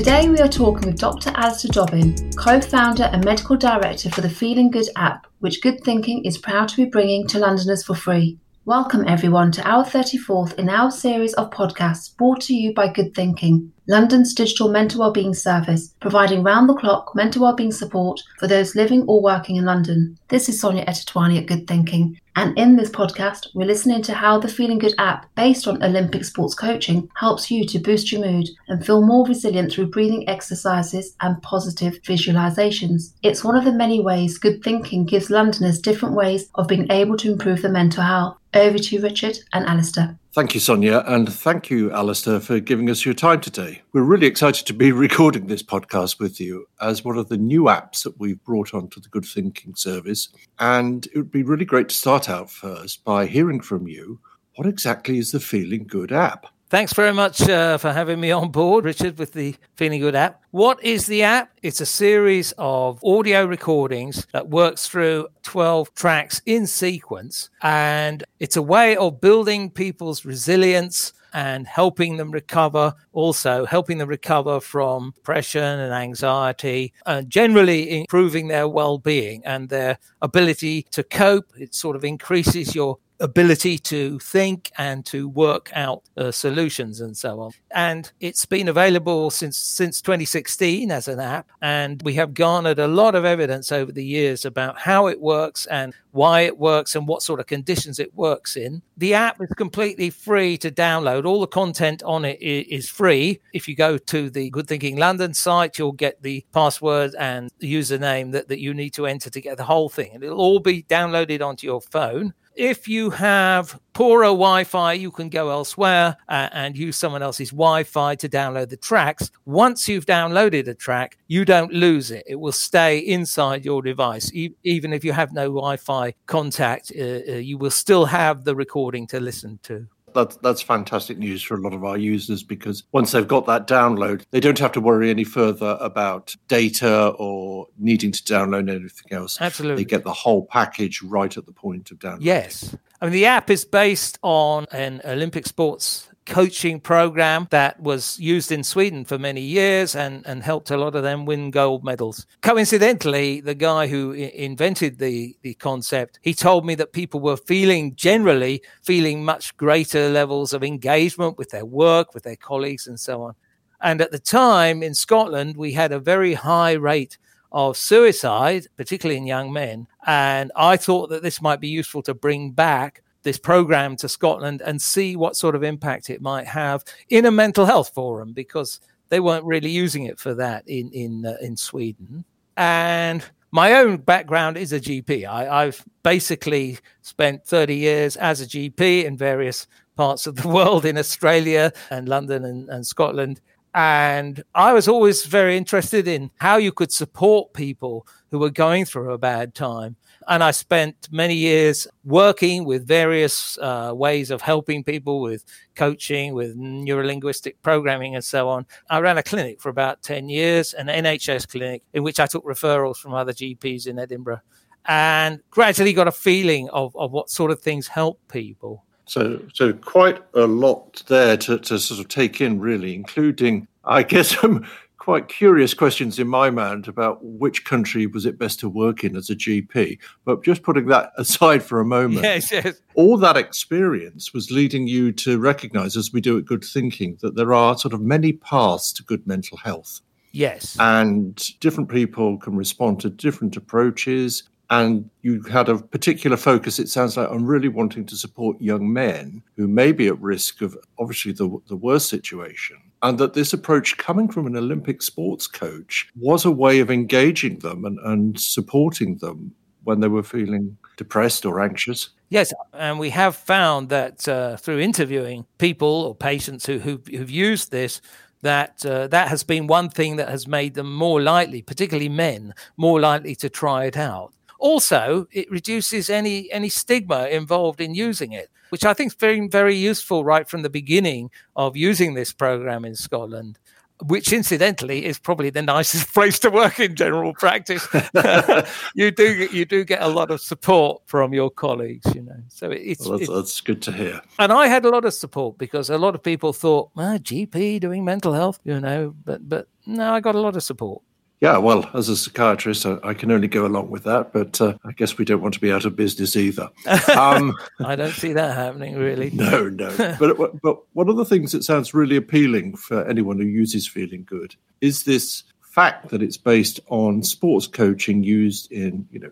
Today we are talking with Dr. Alistair Dobbin, co-founder and medical director for the Feeling Good app, which Good Thinking is proud to be bringing to Londoners for free. Welcome everyone to our 34th in our series of podcasts brought to you by Good Thinking, London's digital mental wellbeing service, providing round-the-clock mental wellbeing support for those living or working in London. This is Sonia Etetwani at Good Thinking, and in this podcast, we're listening to how the Feeling Good app, based on Olympic sports coaching, helps you to boost your mood and feel more resilient through breathing exercises and positive visualizations. It's one of the many ways Good Thinking gives Londoners different ways of being able to improve their mental health. Over to you, Richard and Alistair. Thank you, Sonia, and thank you, Alistair, for giving us your time today. We're really excited to be recording this podcast with you as one of the new apps that we've brought onto the Good Thinking service. And it would be really great to start out first by hearing from you what exactly is the Feeling Good app? Thanks very much uh, for having me on board, Richard, with the Feeling Good app. What is the app? It's a series of audio recordings that works through 12 tracks in sequence. And it's a way of building people's resilience and helping them recover, also helping them recover from depression and anxiety, and generally improving their well being and their ability to cope. It sort of increases your ability to think and to work out uh, solutions and so on. And it's been available since since 2016 as an app, and we have garnered a lot of evidence over the years about how it works and why it works and what sort of conditions it works in. The app is completely free to download. All the content on it is free. If you go to the Good Thinking London site, you'll get the password and the username that, that you need to enter to get the whole thing. And it'll all be downloaded onto your phone if you have poorer Wi Fi, you can go elsewhere uh, and use someone else's Wi Fi to download the tracks. Once you've downloaded a track, you don't lose it. It will stay inside your device. E- even if you have no Wi Fi contact, uh, uh, you will still have the recording to listen to. That's that's fantastic news for a lot of our users because once they've got that download, they don't have to worry any further about data or needing to download anything else. Absolutely, they get the whole package right at the point of download. Yes, I mean the app is based on an Olympic sports coaching program that was used in Sweden for many years and, and helped a lot of them win gold medals. Coincidentally, the guy who I- invented the, the concept, he told me that people were feeling generally feeling much greater levels of engagement with their work, with their colleagues, and so on. And at the time in Scotland, we had a very high rate of suicide, particularly in young men. And I thought that this might be useful to bring back this program to Scotland and see what sort of impact it might have in a mental health forum because they weren't really using it for that in in uh, in Sweden. And my own background is a GP. I, have basically spent 30 years as a GP in various parts of the world in Australia and London and, and Scotland. And I was always very interested in how you could support people who were going through a bad time. And I spent many years working with various uh, ways of helping people with coaching, with neurolinguistic programming, and so on. I ran a clinic for about 10 years, an NHS clinic, in which I took referrals from other GPs in Edinburgh and gradually got a feeling of, of what sort of things help people. So, so quite a lot there to, to sort of take in, really, including, I guess, some quite curious questions in my mind about which country was it best to work in as a GP. But just putting that aside for a moment, yes, yes. all that experience was leading you to recognize, as we do at Good Thinking, that there are sort of many paths to good mental health. Yes. And different people can respond to different approaches and you had a particular focus, it sounds like, on really wanting to support young men who may be at risk of obviously the, the worst situation. And that this approach, coming from an Olympic sports coach, was a way of engaging them and, and supporting them when they were feeling depressed or anxious. Yes, and we have found that uh, through interviewing people or patients who, who've, who've used this, that uh, that has been one thing that has made them more likely, particularly men, more likely to try it out. Also, it reduces any any stigma involved in using it, which I think is very very useful right from the beginning of using this program in Scotland. which incidentally is probably the nicest place to work in general practice. you do you do get a lot of support from your colleagues, you know. So it's, well, that's, it's, that's, good to hear. And I had a lot of support because a lot of people thought, well, GP doing mental health, you know, but but no, I got a lot of support. Yeah, well, as a psychiatrist, I, I can only go along with that, but uh, I guess we don't want to be out of business either. Um, I don't see that happening, really. No, no. but but one of the things that sounds really appealing for anyone who uses Feeling Good is this fact that it's based on sports coaching used in you know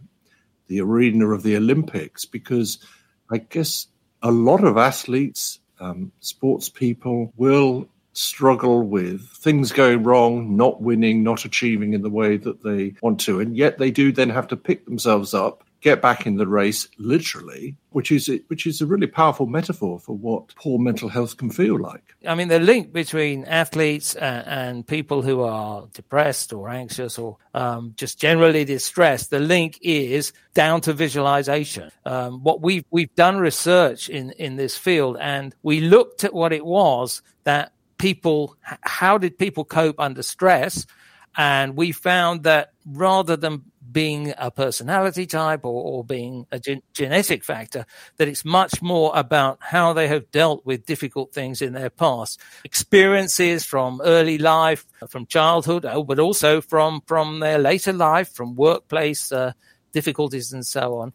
the arena of the Olympics, because I guess a lot of athletes, um, sports people will struggle with things going wrong, not winning, not achieving in the way that they want to. And yet they do then have to pick themselves up, get back in the race, literally, which is which is a really powerful metaphor for what poor mental health can feel like. I mean, the link between athletes and, and people who are depressed or anxious or um, just generally distressed, the link is down to visualization. Um, what we've we've done research in in this field, and we looked at what it was that people, how did people cope under stress? And we found that rather than being a personality type or, or being a gen- genetic factor, that it's much more about how they have dealt with difficult things in their past, experiences from early life, from childhood, oh, but also from from their later life, from workplace uh, difficulties and so on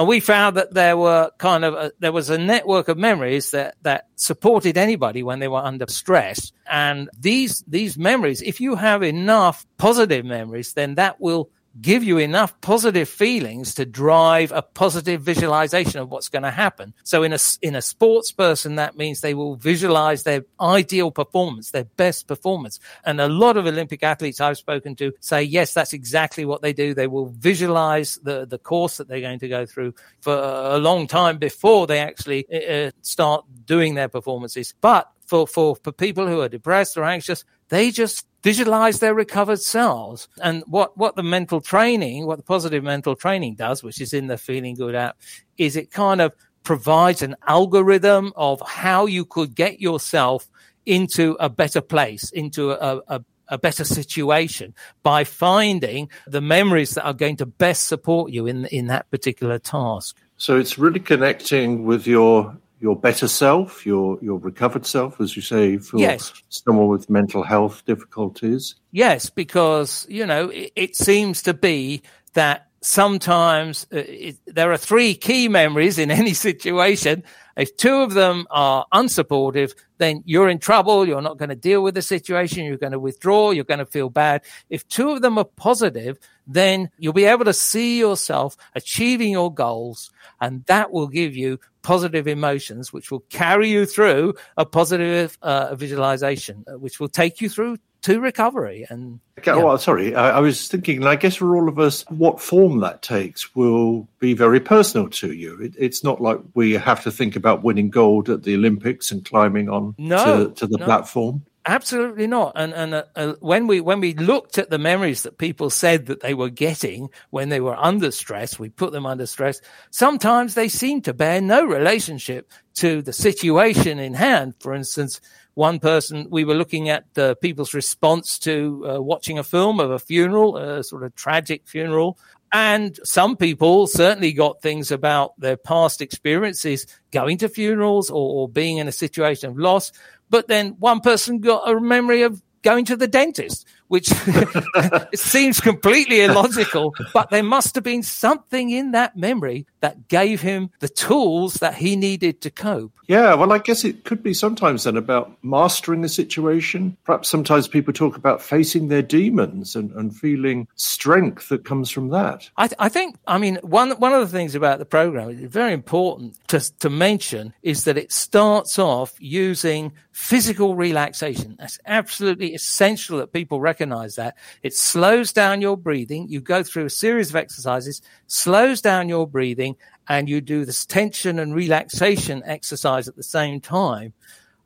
and we found that there were kind of a, there was a network of memories that that supported anybody when they were under stress. And these these memories if you have enough positive memories then that will give you enough positive feelings to drive a positive visualization of what's going to happen. So in a, in a sports person, that means they will visualize their ideal performance, their best performance. And a lot of Olympic athletes I've spoken to say, yes, that's exactly what they do. They will visualize the, the course that they're going to go through for a long time before they actually uh, uh start doing their performances. But for, for, for people who are depressed or anxious, they just visualize their recovered cells. And what, what the mental training, what the positive mental training does, which is in the Feeling Good app, is it kind of provides an algorithm of how you could get yourself into a better place, into a, a, a better situation by finding the memories that are going to best support you in, in that particular task. So it's really connecting with your your better self, your your recovered self, as you say, for yes. someone with mental health difficulties. Yes, because you know it, it seems to be that sometimes uh, it, there are three key memories in any situation. If two of them are unsupportive, then you're in trouble. You're not going to deal with the situation. You're going to withdraw. You're going to feel bad. If two of them are positive, then you'll be able to see yourself achieving your goals. And that will give you positive emotions, which will carry you through a positive uh, visualization, uh, which will take you through to recovery. And okay, yeah. well, sorry, I, I, was thinking, and I guess for all of us, what form that takes will be very personal to you. It, it's not like we have to think about winning gold at the Olympics and climbing on no, to, to the no. platform. Absolutely not. And and uh, uh, when we when we looked at the memories that people said that they were getting when they were under stress, we put them under stress. Sometimes they seem to bear no relationship to the situation in hand. For instance, one person we were looking at uh, people's response to uh, watching a film of a funeral, a sort of tragic funeral, and some people certainly got things about their past experiences going to funerals or, or, being in a situation of loss but then one person got a memory of going to the dentist, which seems completely illogical, but there must have been something in that memory that gave him the tools that he needed to cope. Yeah, well, I guess it could be sometimes then about mastering a situation. Perhaps sometimes people talk about facing their demons and, and feeling strength that comes from that. I, th- I think, I mean, one, one of the things about the program is very important to, to mention is that it starts off using physical relaxation. That's absolutely essential that people recognize that. It slows down your breathing. You go through a series of exercises, slows down your breathing, and you do this tension and relaxation exercise at the same time.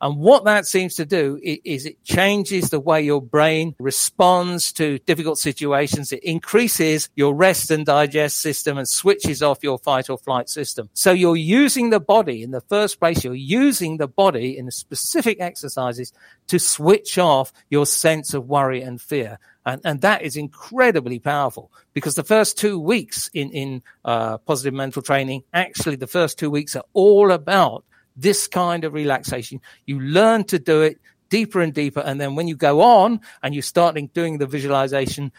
And what that seems to do is it changes the way your brain responds to difficult situations. It increases your rest and digest system and switches off your fight or flight system. So you're using the body in the first place. You're using the body in specific exercises to switch off your sense of worry and fear. And, and that is incredibly powerful because the first two weeks in, in uh, positive mental training, actually the first two weeks are all about this kind of relaxation. You learn to do it deeper and deeper. And then when you go on and you're starting doing the visualization,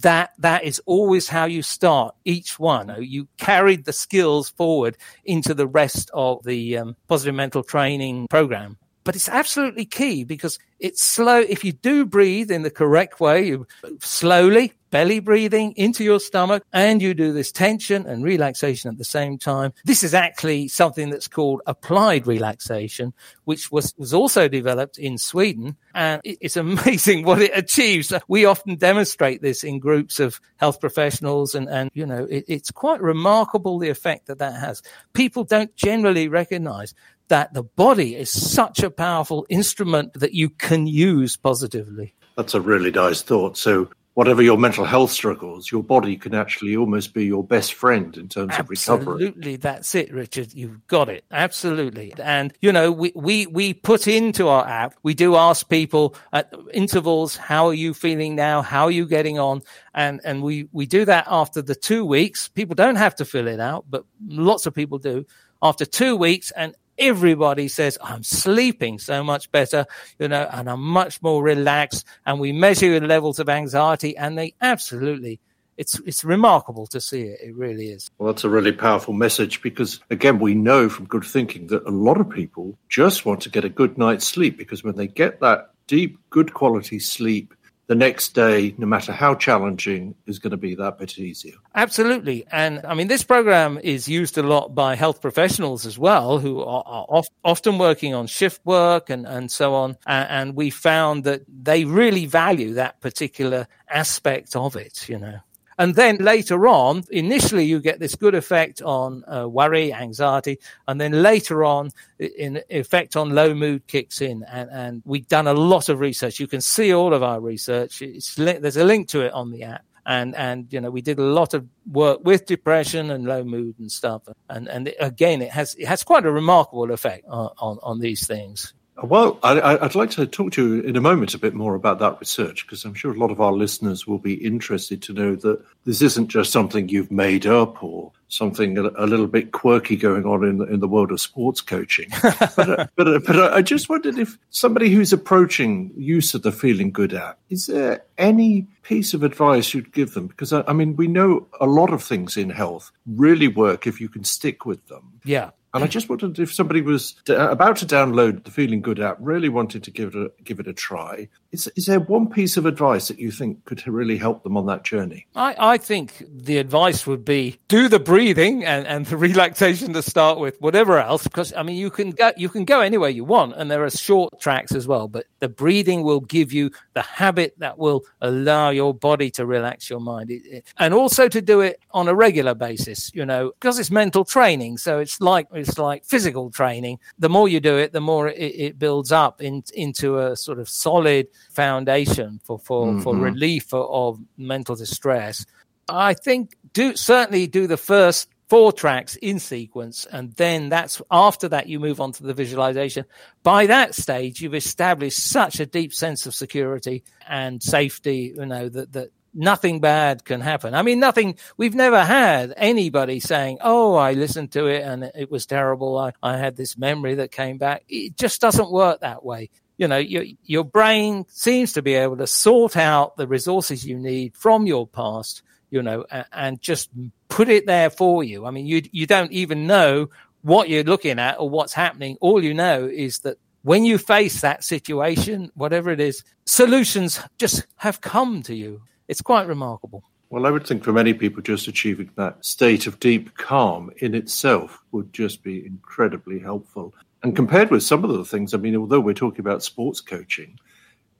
that, that is always how you start each one. You carried the skills forward into the rest of the um, positive mental training program. But it's absolutely key because it's slow. If you do breathe in the correct way, slowly belly breathing into your stomach and you do this tension and relaxation at the same time. This is actually something that's called applied relaxation, which was, was also developed in Sweden. And it's amazing what it achieves. We often demonstrate this in groups of health professionals and, and you know, it, it's quite remarkable the effect that that has. People don't generally recognize that the body is such a powerful instrument that you can use positively. That's a really nice thought. So, whatever your mental health struggles, your body can actually almost be your best friend in terms Absolutely, of recovery. Absolutely, that's it, Richard. You've got it. Absolutely. And, you know, we, we, we put into our app, we do ask people at intervals, how are you feeling now? How are you getting on? And, and we, we do that after the two weeks. People don't have to fill it out, but lots of people do after two weeks. And everybody says, I'm sleeping so much better, you know, and I'm much more relaxed. And we measure the levels of anxiety and they absolutely, it's, it's remarkable to see it. It really is. Well, that's a really powerful message because, again, we know from good thinking that a lot of people just want to get a good night's sleep because when they get that deep, good quality sleep, the next day, no matter how challenging, is going to be that bit easier. Absolutely. And I mean, this program is used a lot by health professionals as well, who are, are often working on shift work and, and so on. And, and we found that they really value that particular aspect of it, you know. And then later on, initially you get this good effect on uh, worry, anxiety, and then later on, in effect on low mood kicks in. And, and we've done a lot of research. You can see all of our research. Li- there's a link to it on the app. And, and, you know, we did a lot of work with depression and low mood and stuff. And, and again, it has, it has quite a remarkable effect on, on, on these things. Well, I, would like to talk to you in a moment a bit more about that research because I'm sure a lot of our listeners will be interested to know that this isn't just something you've made up or something a, a little bit quirky going on in the, in the world of sports coaching. but, uh, but, uh, but I just wondered if somebody who's approaching use of the Feeling Good app, is there any piece of advice you'd give them? Because I, I mean, we know a lot of things in health really work if you can stick with them. Yeah. And I just wondered if somebody was uh, about to download the Feeling Good app, really wanted to give it a, give it a try. Is, is there one piece of advice that you think could really help them on that journey? I, I think the advice would be do the breathing and, and the relaxation to start with, whatever else, because I mean you can go you can go anywhere you want, and there are short tracks as well. But the breathing will give you the habit that will allow your body to relax your mind, it, it, and also to do it on a regular basis. You know, because it's mental training, so it's like it's like physical training. The more you do it, the more it, it builds up in, into a sort of solid foundation for for, mm-hmm. for relief of, of mental distress. I think do certainly do the first four tracks in sequence and then that's after that you move on to the visualization by that stage you've established such a deep sense of security and safety you know that that nothing bad can happen. I mean, nothing, we've never had anybody saying, Oh, I listened to it and it was terrible. I, I had this memory that came back. It just doesn't work that way. You know, your, your brain seems to be able to sort out the resources you need from your past, you know, and, and just put it there for you. I mean, you, you don't even know what you're looking at or what's happening. All you know is that when you face that situation, whatever it is, solutions just have come to you it's quite remarkable. Well, I would think for many people, just achieving that state of deep calm in itself would just be incredibly helpful. And compared with some of the things, I mean, although we're talking about sports coaching,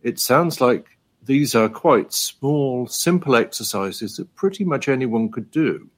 it sounds like these are quite small, simple exercises that pretty much anyone could do.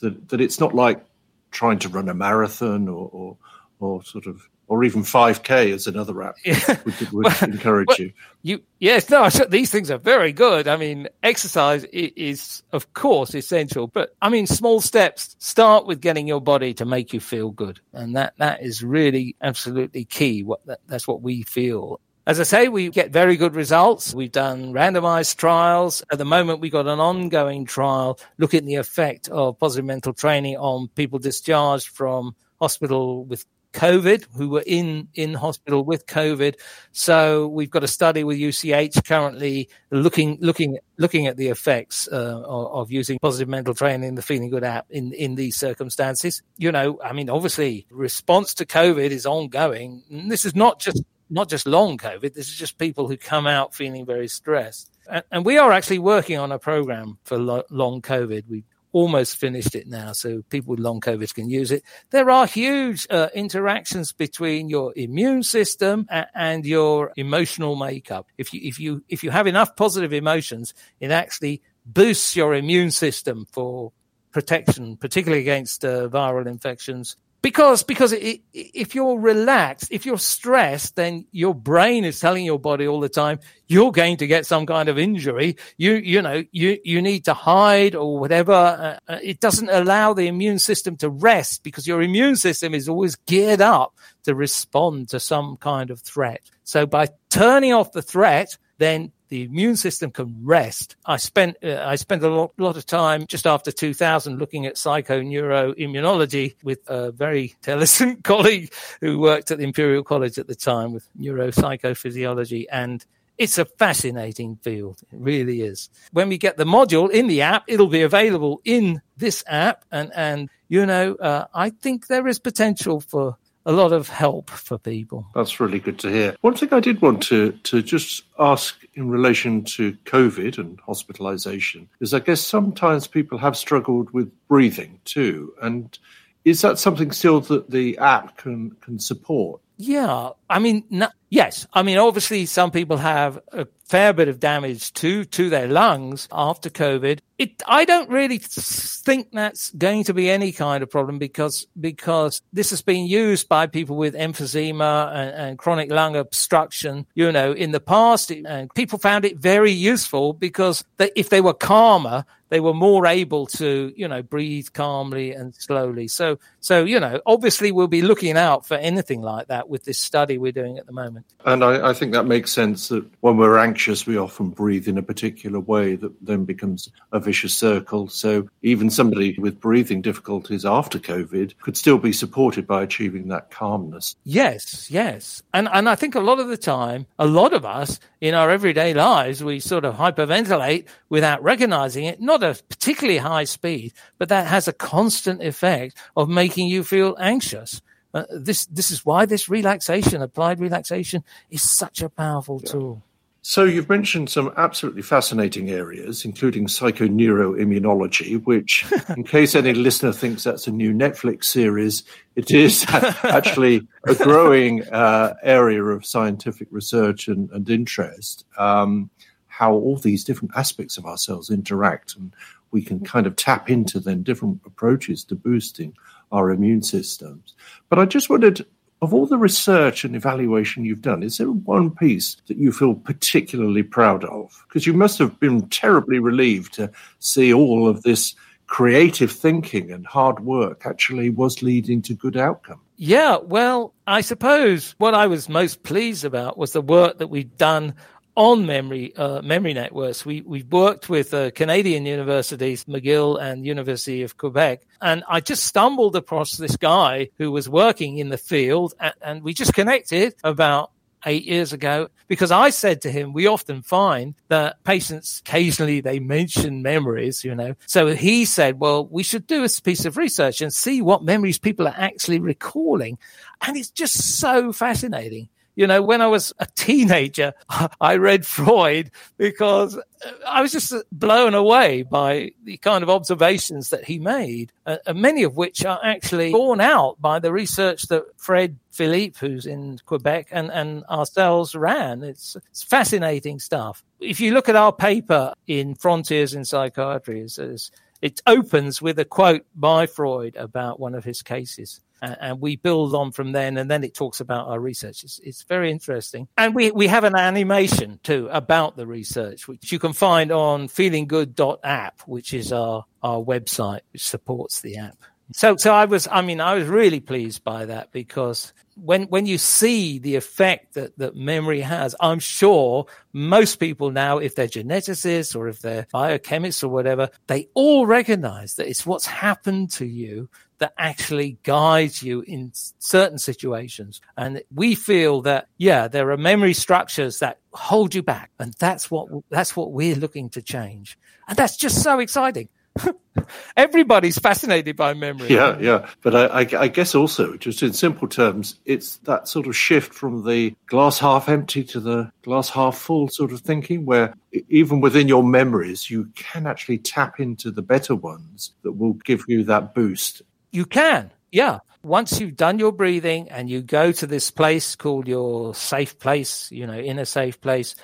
That, that it's not like trying to run a marathon or, or, or sort of or even 5k as another app yeah. would, would well, encourage well, you you yes no these things are very good i mean exercise is of course essential but i mean small steps start with getting your body to make you feel good and that that is really absolutely key what that, that's what we feel as I say, we get very good results. We've done randomized trials. At the moment, we've got an ongoing trial looking at the effect of positive mental training on people discharged from hospital with COVID, who were in, in hospital with COVID. So we've got a study with UCH currently looking, looking, looking at the effects uh, of, of, using positive mental training, the Feeling Good app in, in these circumstances. You know, I mean, obviously response to COVID is ongoing. And this is not just, not just long COVID. This is just people who come out feeling very stressed. And, we are actually working on a program for lo- long COVID. We almost finished it now, so people with long COVID can use it. There are huge uh, interactions between your immune system and, your emotional makeup. If you if you if you have enough positive emotions, it actually boosts your immune system for protection, particularly against uh, viral infections because because it, if you're relaxed if you're stressed then your brain is telling your body all the time you're going to get some kind of injury. You you know you you need to hide or whatever. Uh, uh, it doesn't allow the immune system to rest because your immune system is always geared up to respond to some kind of threat. So by turning off the threat then the immune system can rest. I spent uh, I spent a lot, lot, of time just after 2000 looking at psychoneuroimmunology with a very intelligent colleague who worked at the Imperial College at the time with neuropsychophysiology and it's a fascinating field. It really is. When we get the module in the app, it'll be available in this app. And, and you know, uh, I think there is potential for a lot of help for people. That's really good to hear. One thing I did want to, to just ask in relation to COVID and hospitalization is I guess sometimes people have struggled with breathing too. And is that something still that the app can, can support? Yeah. I mean, yes. I mean, obviously, some people have a fair bit of damage to to their lungs after COVID. It, I don't really think that's going to be any kind of problem because because this has been used by people with emphysema and, and chronic lung obstruction. You know, in the past, and people found it very useful because they, if they were calmer, they were more able to, you know, breathe calmly and slowly. So, so you know, obviously, we'll be looking out for anything like that with this study we're doing at the moment. And I, I think that makes sense that when we're anxious, we often breathe in a particular way that then becomes a vicious circle. So even somebody with breathing difficulties after COVID could still be supported by achieving that calmness. Yes, yes. And and I think a lot of the time, a lot of us in our everyday lives, we sort of hyperventilate without recognizing it, not a particularly high speed, but that has a constant effect of making you feel anxious. Uh, this this is why this relaxation, applied relaxation, is such a powerful yeah. tool. So you've mentioned some absolutely fascinating areas, including psychoneuroimmunology, which, in case any listener thinks that's a new Netflix series, it is actually a growing uh, area of scientific research and, and interest. Um, how all these different aspects of ourselves interact, and we can kind of tap into then different approaches to boosting our immune systems. But I just wondered of all the research and evaluation you've done, is there one piece that you feel particularly proud of? Because you must have been terribly relieved to see all of this creative thinking and hard work actually was leading to good outcome. Yeah, well, I suppose what I was most pleased about was the work that we'd done on memory uh, memory networks. We we've worked with uh, Canadian universities, McGill and University of Quebec, and I just stumbled across this guy who was working in the field, and, and we just connected about eight years ago because I said to him, we often find that patients occasionally they mention memories, you know. So he said, well, we should do a piece of research and see what memories people are actually recalling. And it's just so fascinating. You know, when I was a teenager, I read Freud because I was just blown away by the kind of observations that he made, uh, many of which are actually borne out by the research that Fred Philippe, who's in Quebec, and, and ourselves ran. It's, it's fascinating stuff. If you look at our paper in Frontiers in Psychiatry, it's, it's It opens with a quote by Freud about one of his cases. And, and we build on from then, and then it talks about our research. It's, it's very interesting. And we, we have an animation too about the research, which you can find on feelinggood.app, which is our, our website, which supports the app. So, so I was, I mean, I was really pleased by that because when when you see the effect that that memory has, I'm sure most people now, if they're geneticists or if they're biochemists or whatever, they all recognize that it's what's happened to you that actually guides you in certain situations. And we feel that, yeah, there are memory structures that hold you back. And that's what, that's what we're looking to change. And that's just so exciting. Everybody's fascinated by memory. Yeah, yeah. But I, I, I, guess also, just in simple terms, it's that sort of shift from the glass half empty to the glass half full sort of thinking, where even within your memories, you can actually tap into the better ones that will give you that boost. You can, yeah. Once you've done your breathing and you go to this place called your safe place, you know, in a safe place,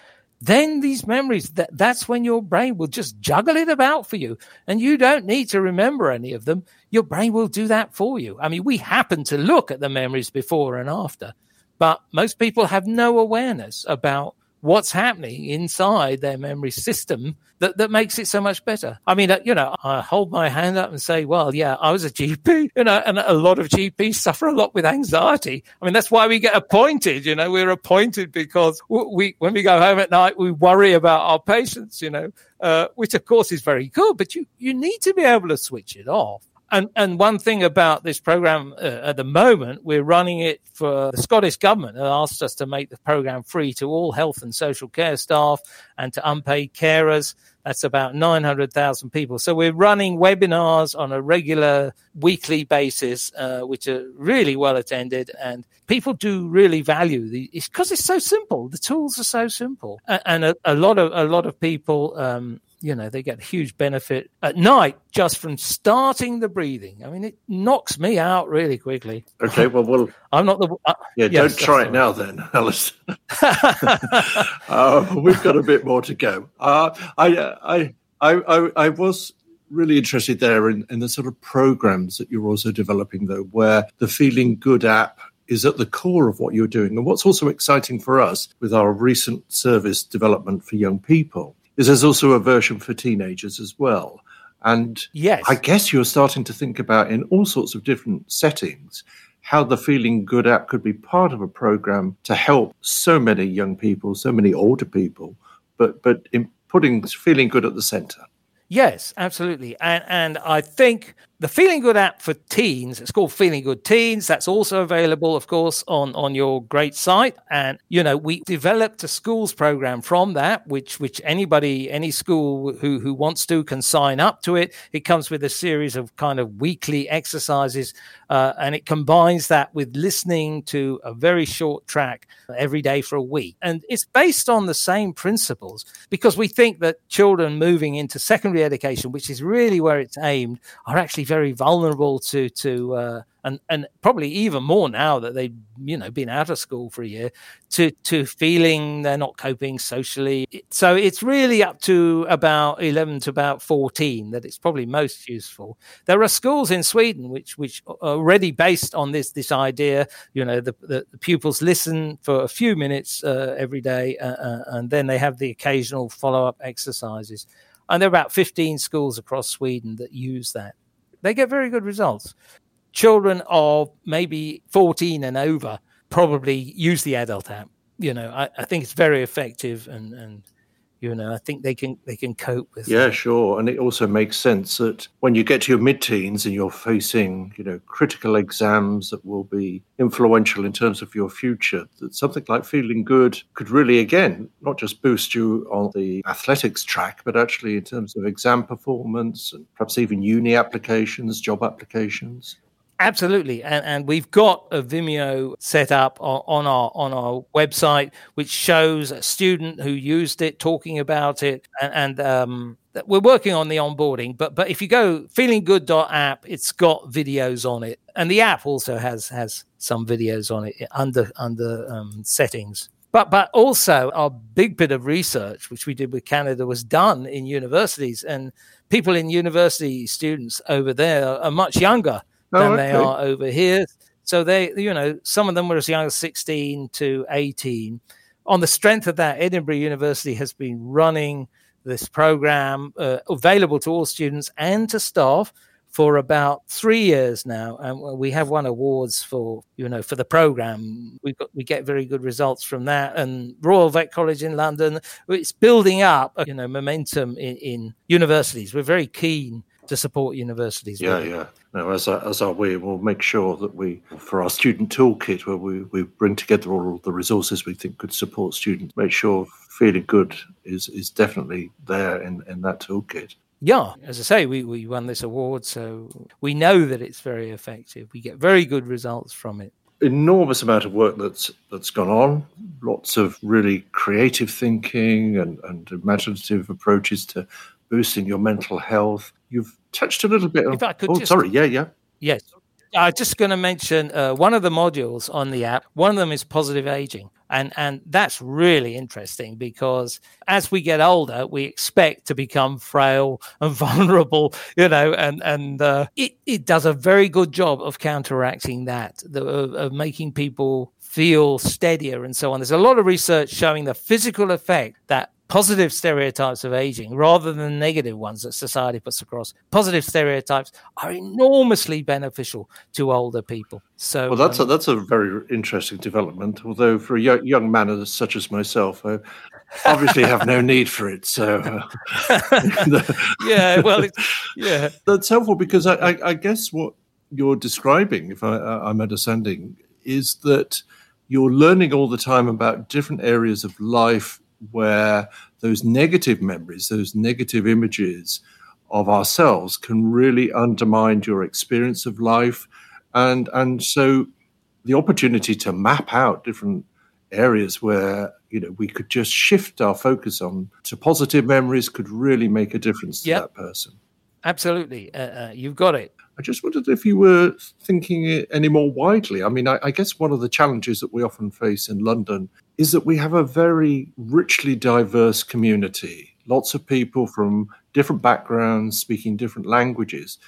then these memories that that's when your brain will just juggle it about for you. And you don't need to remember any of them. Your brain will do that for you. I mean we happen to look at the memories before and after but most people have no awareness about what's happening inside their memory system that, that makes it so much better. I mean, uh, you know, I hold my hand up and say, well, yeah, I was a GP, you know, and a lot of GPs suffer a lot with anxiety. I mean, that's why we get appointed, you know, we're appointed because we, when we go home at night, we worry about our patients, you know, uh, which of course is very good, but you, you need to be able to switch it off. And, and one thing about this program uh, at the moment, we're running it for the Scottish government and asked us to make the program free to all health and social care staff and to unpaid carers. That's about 900,000 people. So we're running webinars on a regular weekly basis, uh, which are really well attended and people do really value the, it's because it's so simple. The tools are so simple. And, and a, a, lot of, a lot of people, um, you know, they get huge benefit at night just from starting the breathing. I mean, it knocks me out really quickly. Okay, well, well, I'm not the. Uh, yeah, yes, don't try it now, then, Alice. uh, we've got a bit more to go. Uh, I, I, I, I, was really interested there in, in the sort of programs that you're also developing, though, where the Feeling Good app is at the core of what you're doing. And what's also exciting for us with our recent service development for young people is there's also a version for teenagers as well. And yes. I guess you're starting to think about in all sorts of different settings how the Feeling Good app could be part of a program to help so many young people, so many older people, but but in putting feeling good at the center. Yes, absolutely. And and I think the Feeling Good app for teens, it's called Feeling Good Teens. That's also available, of course, on, on your great site. And, you know, we developed a schools program from that, which which anybody, any school who, who wants to can sign up to it. It comes with a series of kind of weekly exercises, uh, and it combines that with listening to a very short track every day for a week. And it's based on the same principles because we think that children moving into secondary education, which is really where it's aimed, are actually very vulnerable to to uh, and and probably even more now that they've you know been out of school for a year to to feeling they're not coping socially. So it's really up to about 11 to about 14 that it's probably most useful. There are schools in sweden which which are already based on this this idea you know the, the, pupils listen for a few minutes uh, every day uh, uh, and then they have the occasional follow-up exercises. And there are about 15 schools across sweden that use that they get very good results. Children of maybe 14 and over probably use the adult app. You know, I, I think it's very effective and, and you know i think they can they can cope with yeah that. sure and it also makes sense that when you get to your mid-teens and you're facing you know critical exams that will be influential in terms of your future that something like feeling good could really again not just boost you on the athletics track but actually in terms of exam performance and perhaps even uni applications job applications Absolutely, and, and we've got a Vimeo set up on, our on our website, which shows a student who used it talking about it, and, and um, we're working on the onboarding. But but if you go feelinggood.app, it's got videos on it, and the app also has has some videos on it under under um, settings. But but also our big bit of research, which we did with Canada, was done in universities, and people in university students over there are much younger oh, than okay. they are over here. So they, you know, some of them were as young as 16 to 18. On the strength of that, Edinburgh University has been running this program uh, available to all students and to staff for about three years now, and we have won awards for you know for the program. We got we get very good results from that, and Royal Vet College in London. It's building up you know momentum in, in universities. We're very keen to support universities. Yeah, yeah. No, as as are we, we'll make sure that we, for our student toolkit, where we, we bring together all the resources we think could support students, make sure feeling good is is definitely there in, in that toolkit yeah, as I say, we, we won this award, so we know that it's very effective. We get very good results from it. Enormous amount of work that's that's gone on. Lots of really creative thinking and, and imaginative approaches to boosting your mental health. You've touched a little bit on. oh, just, sorry, yeah, yeah. Yes, I'm just going to mention uh, one of the modules on the app. One of them is positive aging. And, and that's really interesting because as we get older, we expect to become frail and vulnerable, you know, and, and uh, it, it does a very good job of counteracting that, the, of, of making people feel steadier and so on. There's a lot of research showing the physical effect that positive stereotypes of aging rather than negative ones that society puts across. Positive stereotypes are enormously beneficial to older people. So, well, that's um, a, that's a very interesting development. Although for a young, young man such as myself, I obviously have no need for it. So, uh, yeah, well, yeah, that's helpful because I, I, I, guess what you're describing, if I, I'm understanding, is that you're learning all the time about different areas of life where those negative memories, those negative images of ourselves can really undermine your experience of life. And, and so the opportunity to map out different areas where you know we could just shift our focus on to positive memories could really make a difference to yep. that person absolutely uh, uh, you've got it I just wondered if you were thinking it any more widely. I mean, I, I, guess one of the challenges that we often face in London is that we have a very richly diverse community, lots of people from different backgrounds speaking different languages.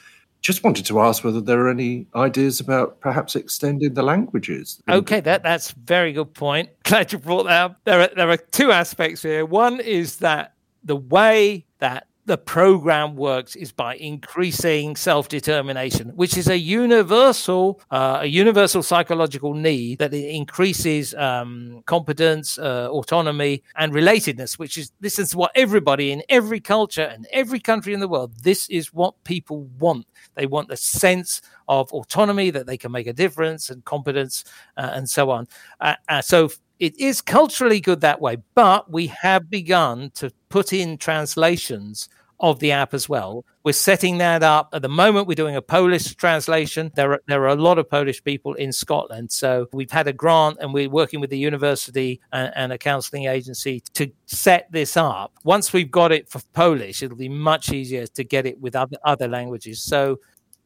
Just wanted to ask whether there are any ideas about perhaps extending the languages. Okay, that that's very good point. Glad you brought that up. There are there are two aspects here. One is that the way that the program works is by increasing self-determination, which is a universal, uh, a universal psychological need that increases um, competence, uh, autonomy, and relatedness. Which is this is what everybody in every culture and every country in the world. This is what people want. They want the sense of autonomy that they can make a difference and competence uh, and so on. Uh, uh, so it is culturally good that way, but we have begun to put in translations of the app as well. We're setting that up at the moment. We're doing a Polish translation. There are there are a lot of Polish people in Scotland, so we've had a grant and we're working with the university and, and a counselling agency to set this up. Once we've got it for Polish, it'll be much easier to get it with other other languages. So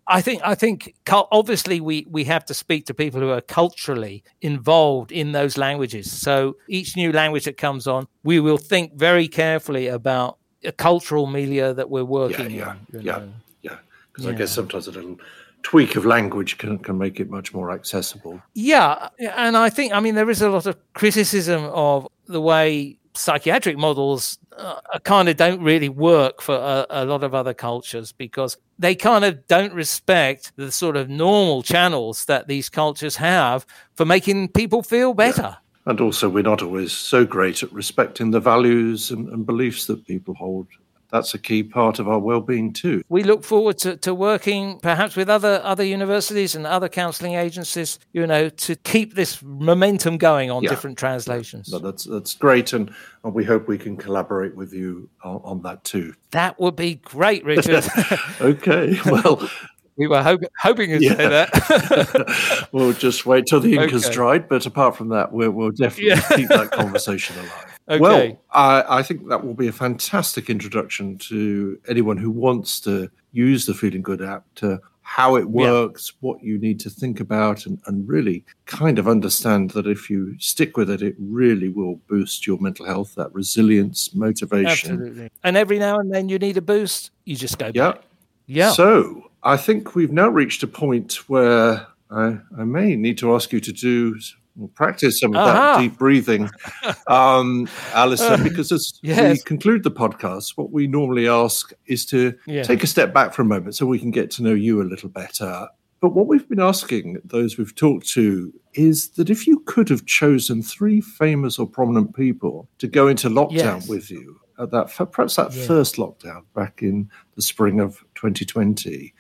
I think I think obviously we we have to speak to people who are culturally involved in those languages. So each new language that comes on, we will think very carefully about a cultural milieu that we're working yeah, yeah, in. Yeah, know. yeah, because yeah. I guess sometimes a little tweak of language can, can make it much more accessible. Yeah, and I think I mean there is a lot of criticism of the way psychiatric models uh, kind of don't really work for a, a, lot of other cultures because they kind of don't respect the sort of normal channels that these cultures have for making people feel better. Yeah. And also, we're not always so great at respecting the values and, and beliefs that people hold that's a key part of our well-being too. We look forward to, to working perhaps with other other universities and other counselling agencies, you know, to keep this momentum going on yeah. different translations. No, that's that's great, and, and we hope we can collaborate with you on, on that too. That would be great, Richard. okay, well. We were hoping, hoping to yeah. say that. we'll just wait till the ink okay. has dried. But apart from that, we'll, we'll definitely yeah. keep that conversation alive. Okay. Well, I, I, think that will be a fantastic introduction to anyone who wants to use the Feeling Good app to how it works, yeah. what you need to think about, and, and really kind of understand that if you stick with it, it really will boost your mental health, that resilience, motivation. Absolutely. And every now and then you need a boost, you just go yeah. back. Yeah. So I think we've now reached a point where I, I may need to ask you to do We'll practice some of uh-huh. that deep breathing, um, Alison, because as yes. we conclude the podcast, what we normally ask is to yeah. take a step back for a moment so we can get to know you a little better. But what we've been asking those we've talked to is that if you could have chosen three famous or prominent people to go into lockdown yes. with you at that perhaps that yeah. first lockdown back in the spring of 2020,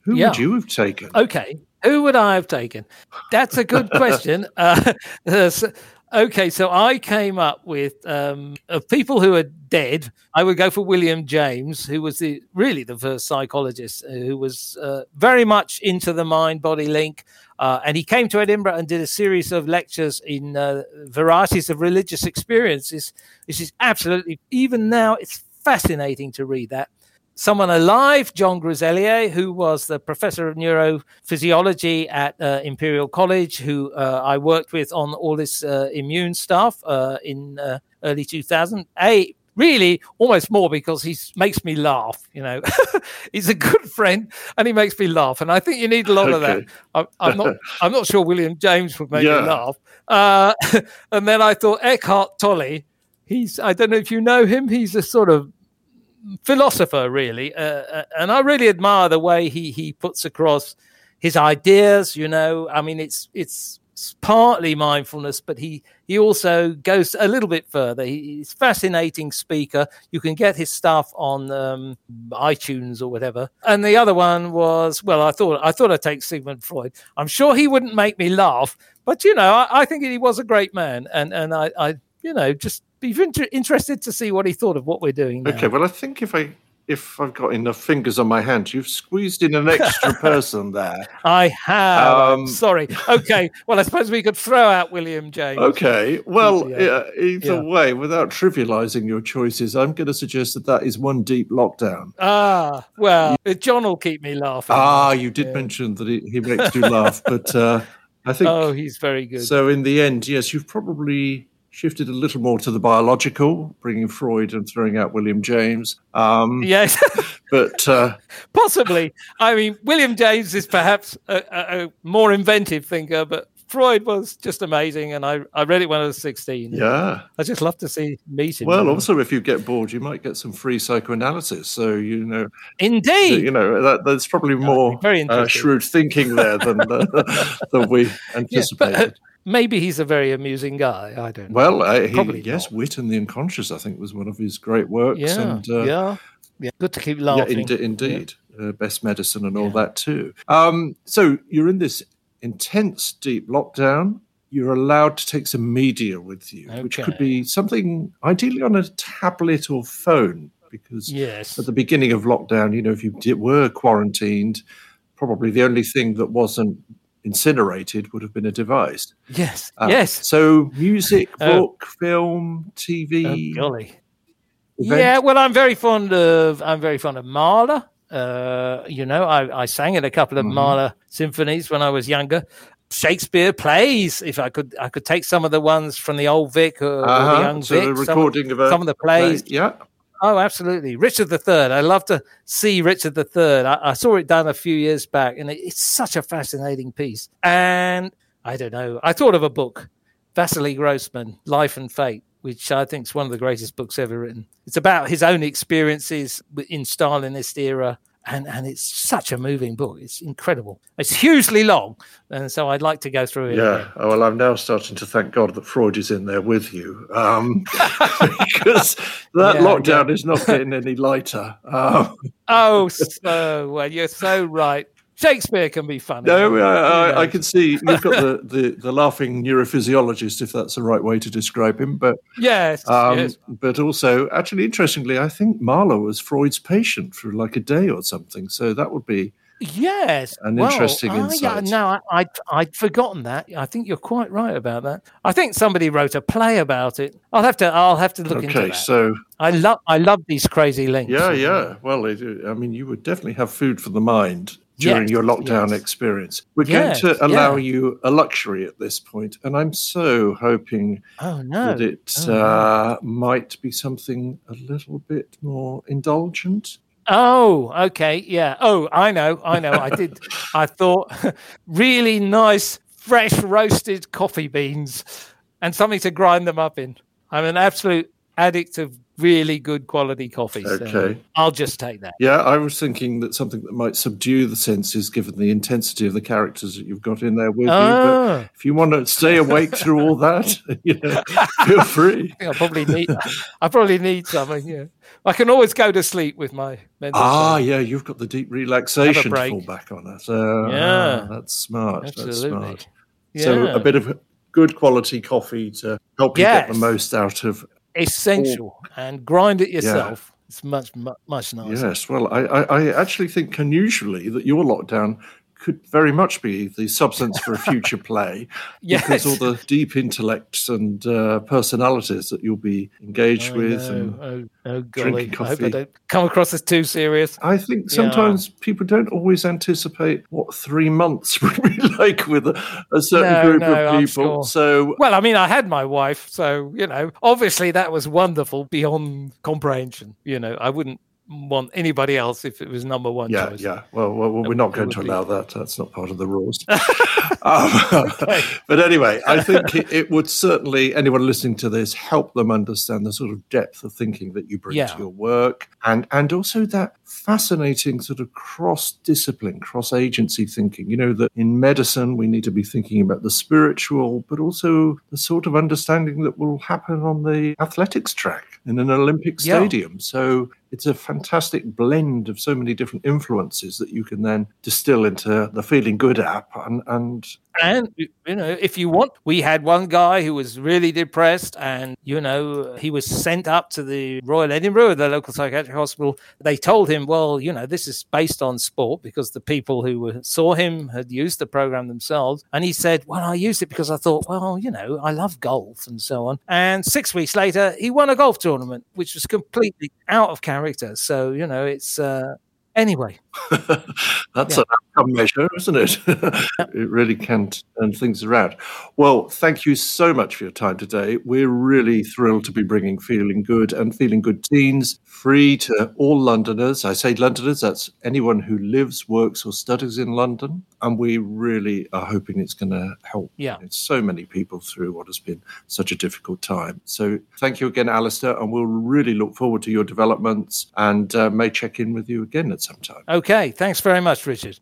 who yeah. would you have taken? Okay. Who would I have taken? That's a good question. Uh, okay, so I came up with um, of people who are dead. I would go for William James, who was the really the first psychologist uh, who was uh, very much into the mind body link. Uh, and he came to Edinburgh and did a series of lectures in uh, varieties of religious experiences. This is absolutely, even now, it's fascinating to read that someone alive, John Gruzelier, who was the professor of neurophysiology at uh, Imperial College, who uh, I worked with on all this uh, immune stuff uh, in uh, early 2000. A really almost more because he makes me laugh. You know, he's a good friend and he makes me laugh, and I think you need a lot okay. of that. I, am not. I'm not sure William James would make yeah. me laugh. Uh, and then I thought Eckhart Tolle. He's. I don't know if you know him. He's a sort of philosopher, really, uh, uh, and I really admire the way he he puts across his ideas. You know, I mean, it's it's partly mindfulness, but he he also goes a little bit further. he's a fascinating speaker. You can get his stuff on um, iTunes or whatever. And the other one was well, I thought I thought I'd take Sigmund Freud. I'm sure he wouldn't make me laugh, but you know, I, I think he was a great man, and and I, I you know just be inter- interested to see what he thought of what we're doing. Now. Okay, well, I think if I if I've got enough fingers on my hand, you've squeezed in an extra person there. I have. Um, sorry. Okay. Well, I suppose we could throw out William James. Okay. Well, yeah. either yeah. way, without trivializing your choices, I'm going to suggest that that is one deep lockdown. Ah, well, John will keep me laughing. Ah, you did yeah. mention that he, he makes you laugh, but uh, I think. Oh, he's very good. So, in the end, yes, you've probably shifted a little more to the biological, bringing Freud and throwing out William James. Um, yes, but uh, possibly. I mean, William James is perhaps a, a, a, more inventive thinker, but Freud was just amazing, and I, I read it when I was sixteen. Yeah, I just love to see meet him. Well, also, if you get bored, you might get some free psychoanalysis. So you know, indeed, you know that, there's probably more very uh, shrewd thinking there than uh, than we anticipated. Yeah, but, maybe he's a very amusing guy. I don't. Know. Well, uh, Probably he, yes, Wit and the Unconscious, I think, was one of his great works. Yeah, and, uh, yeah, yeah. Good to keep laughing. Yeah, in, indeed, yeah. Uh, best medicine and all yeah. that too. Um, so you're in this intense, deep lockdown. You're allowed to take some media with you, okay. which could be something ideally on a tablet or phone. Because yes. at the beginning of lockdown, you know, if you did, were quarantined, probably the only thing that wasn't incinerated would have been a device. Yes. Uh, yes. So music, oh. book, film, TV. Oh, golly. Event. Yeah, well, I'm very fond of I'm very fond of Mahler. Uh, you know, I, I sang in a couple of mm-hmm. Mahler symphonies when I was younger. Shakespeare plays. If I could, I could take some of the ones from the old Vic or, uh-huh. or the young so Vic. A recording some of, of some of the plays. Play. Yeah. Oh, absolutely. Richard III. I love to see Richard III. I, I saw it done a few years back, and it, it's such a fascinating piece. And I don't know. I thought of a book, Vasily Grossman, Life and Fate, which I think is one of the greatest books ever written. It's about his own experiences in Stalinist era and and it's such a moving book. It's incredible. It's hugely long, and so I'd like to go through it. Yeah. Oh, well, I'm now starting to thank God that Freud is in there with you, um, because that yeah, lockdown yeah. is not getting any lighter. Um, oh, so well, you're so right. Shakespeare can be funny. No, I, I, I, can see you've got the, the, the, laughing neurophysiologist, if that's the right way to describe him. But yes, um, yes, but also, actually, interestingly, I think Mahler was Freud's patient for like a day or something. So that would be yes, an well, interesting uh, insight. Yeah, no, I, I'd, I'd forgotten that. I think you're quite right about that. I think somebody wrote a play about it. I'll have to I'll have to look okay, into that. Okay, so I love I love these crazy links. Yeah, yeah. Well, it, I mean, you would definitely have food for the mind during Yes, your lockdown yes. experience. We're Yes, going to allow yeah. you a luxury at this point, and I'm so hoping Oh no. that it Oh, no. uh, might be something a little bit more indulgent. Oh, okay. Yeah. Oh, I know. I know. I did. I thought really nice, fresh roasted coffee beans and something to grind them up in. I'm an absolute addict of really good quality coffee. So Okay. I'll just take that. Yeah, I was thinking that something that might subdue the senses, given the intensity of the characters that you've got in there with you. But Ah, if you want to stay awake through all that, you know, feel free. I I probably need. I probably need something. Yeah. I can always go to sleep with my mental. Ah, state. yeah, you've got the deep relaxation to fall back on. That. So, Yeah. ah, that's smart. That's absolutely. smart. Yeah. So a bit of good quality coffee to help you get the most out of. Essential and grind it yourself. It's much mu- much nicer. Yes, well, I, I, I actually think unusually that your lockdown could very much be the substance for a future play Yes. because all the deep intellects and uh, personalities that you'll be engaged I with. know. And oh, oh drinking I hope I don't come across as too serious. I think Yeah. sometimes people don't always anticipate what three months would be like with a, a certain No, group no, of people. sure. So Well, I mean, I had my wife, so you know, obviously that was wonderful beyond comprehension. You know, I wouldn't want anybody else if it was number one yeah, choice. yeah. Well, well, we're not going to be- allow that. That's not part of the rules. Um, But anyway, I think it, it would certainly anyone listening to this help them understand the sort of depth of thinking that you bring Yeah. to your work, and and also that fascinating sort of cross discipline, cross agency thinking. You know that in medicine we need to be thinking about the spiritual, but also the sort of understanding that will happen on the athletics track in an Olympic Yeah. stadium. So it's a fantastic blend of so many different influences that you can then distill into the Feeling Good app. And, and And you know, if you want, we had one guy who was really depressed, and you know, he was sent up to the Royal Edinburgh, the local psychiatric hospital. They told him, "Well, you know, this is based on sport because the people who saw him had used the program themselves." And he said, "Well, I used it because I thought, well, you know, I love golf and so on." And six weeks later, he won a golf tournament, which was completely out of character. So you know, it's uh, anyway. that's Yeah. an outcome measure, isn't it? it really can turn things around. Well, thank you so much for your time today. We're really thrilled to be bringing Feeling Good and Feeling Good Teens free to all Londoners. I say Londoners, that's anyone who lives, works, or studies in London. And we really are hoping it's going to help Yeah. so many people through what has been such a difficult time. So thank you again, Alistair, and we'll really look forward to your developments and uh, may check in with you again at sometime. Okay. Thanks very much, Richard.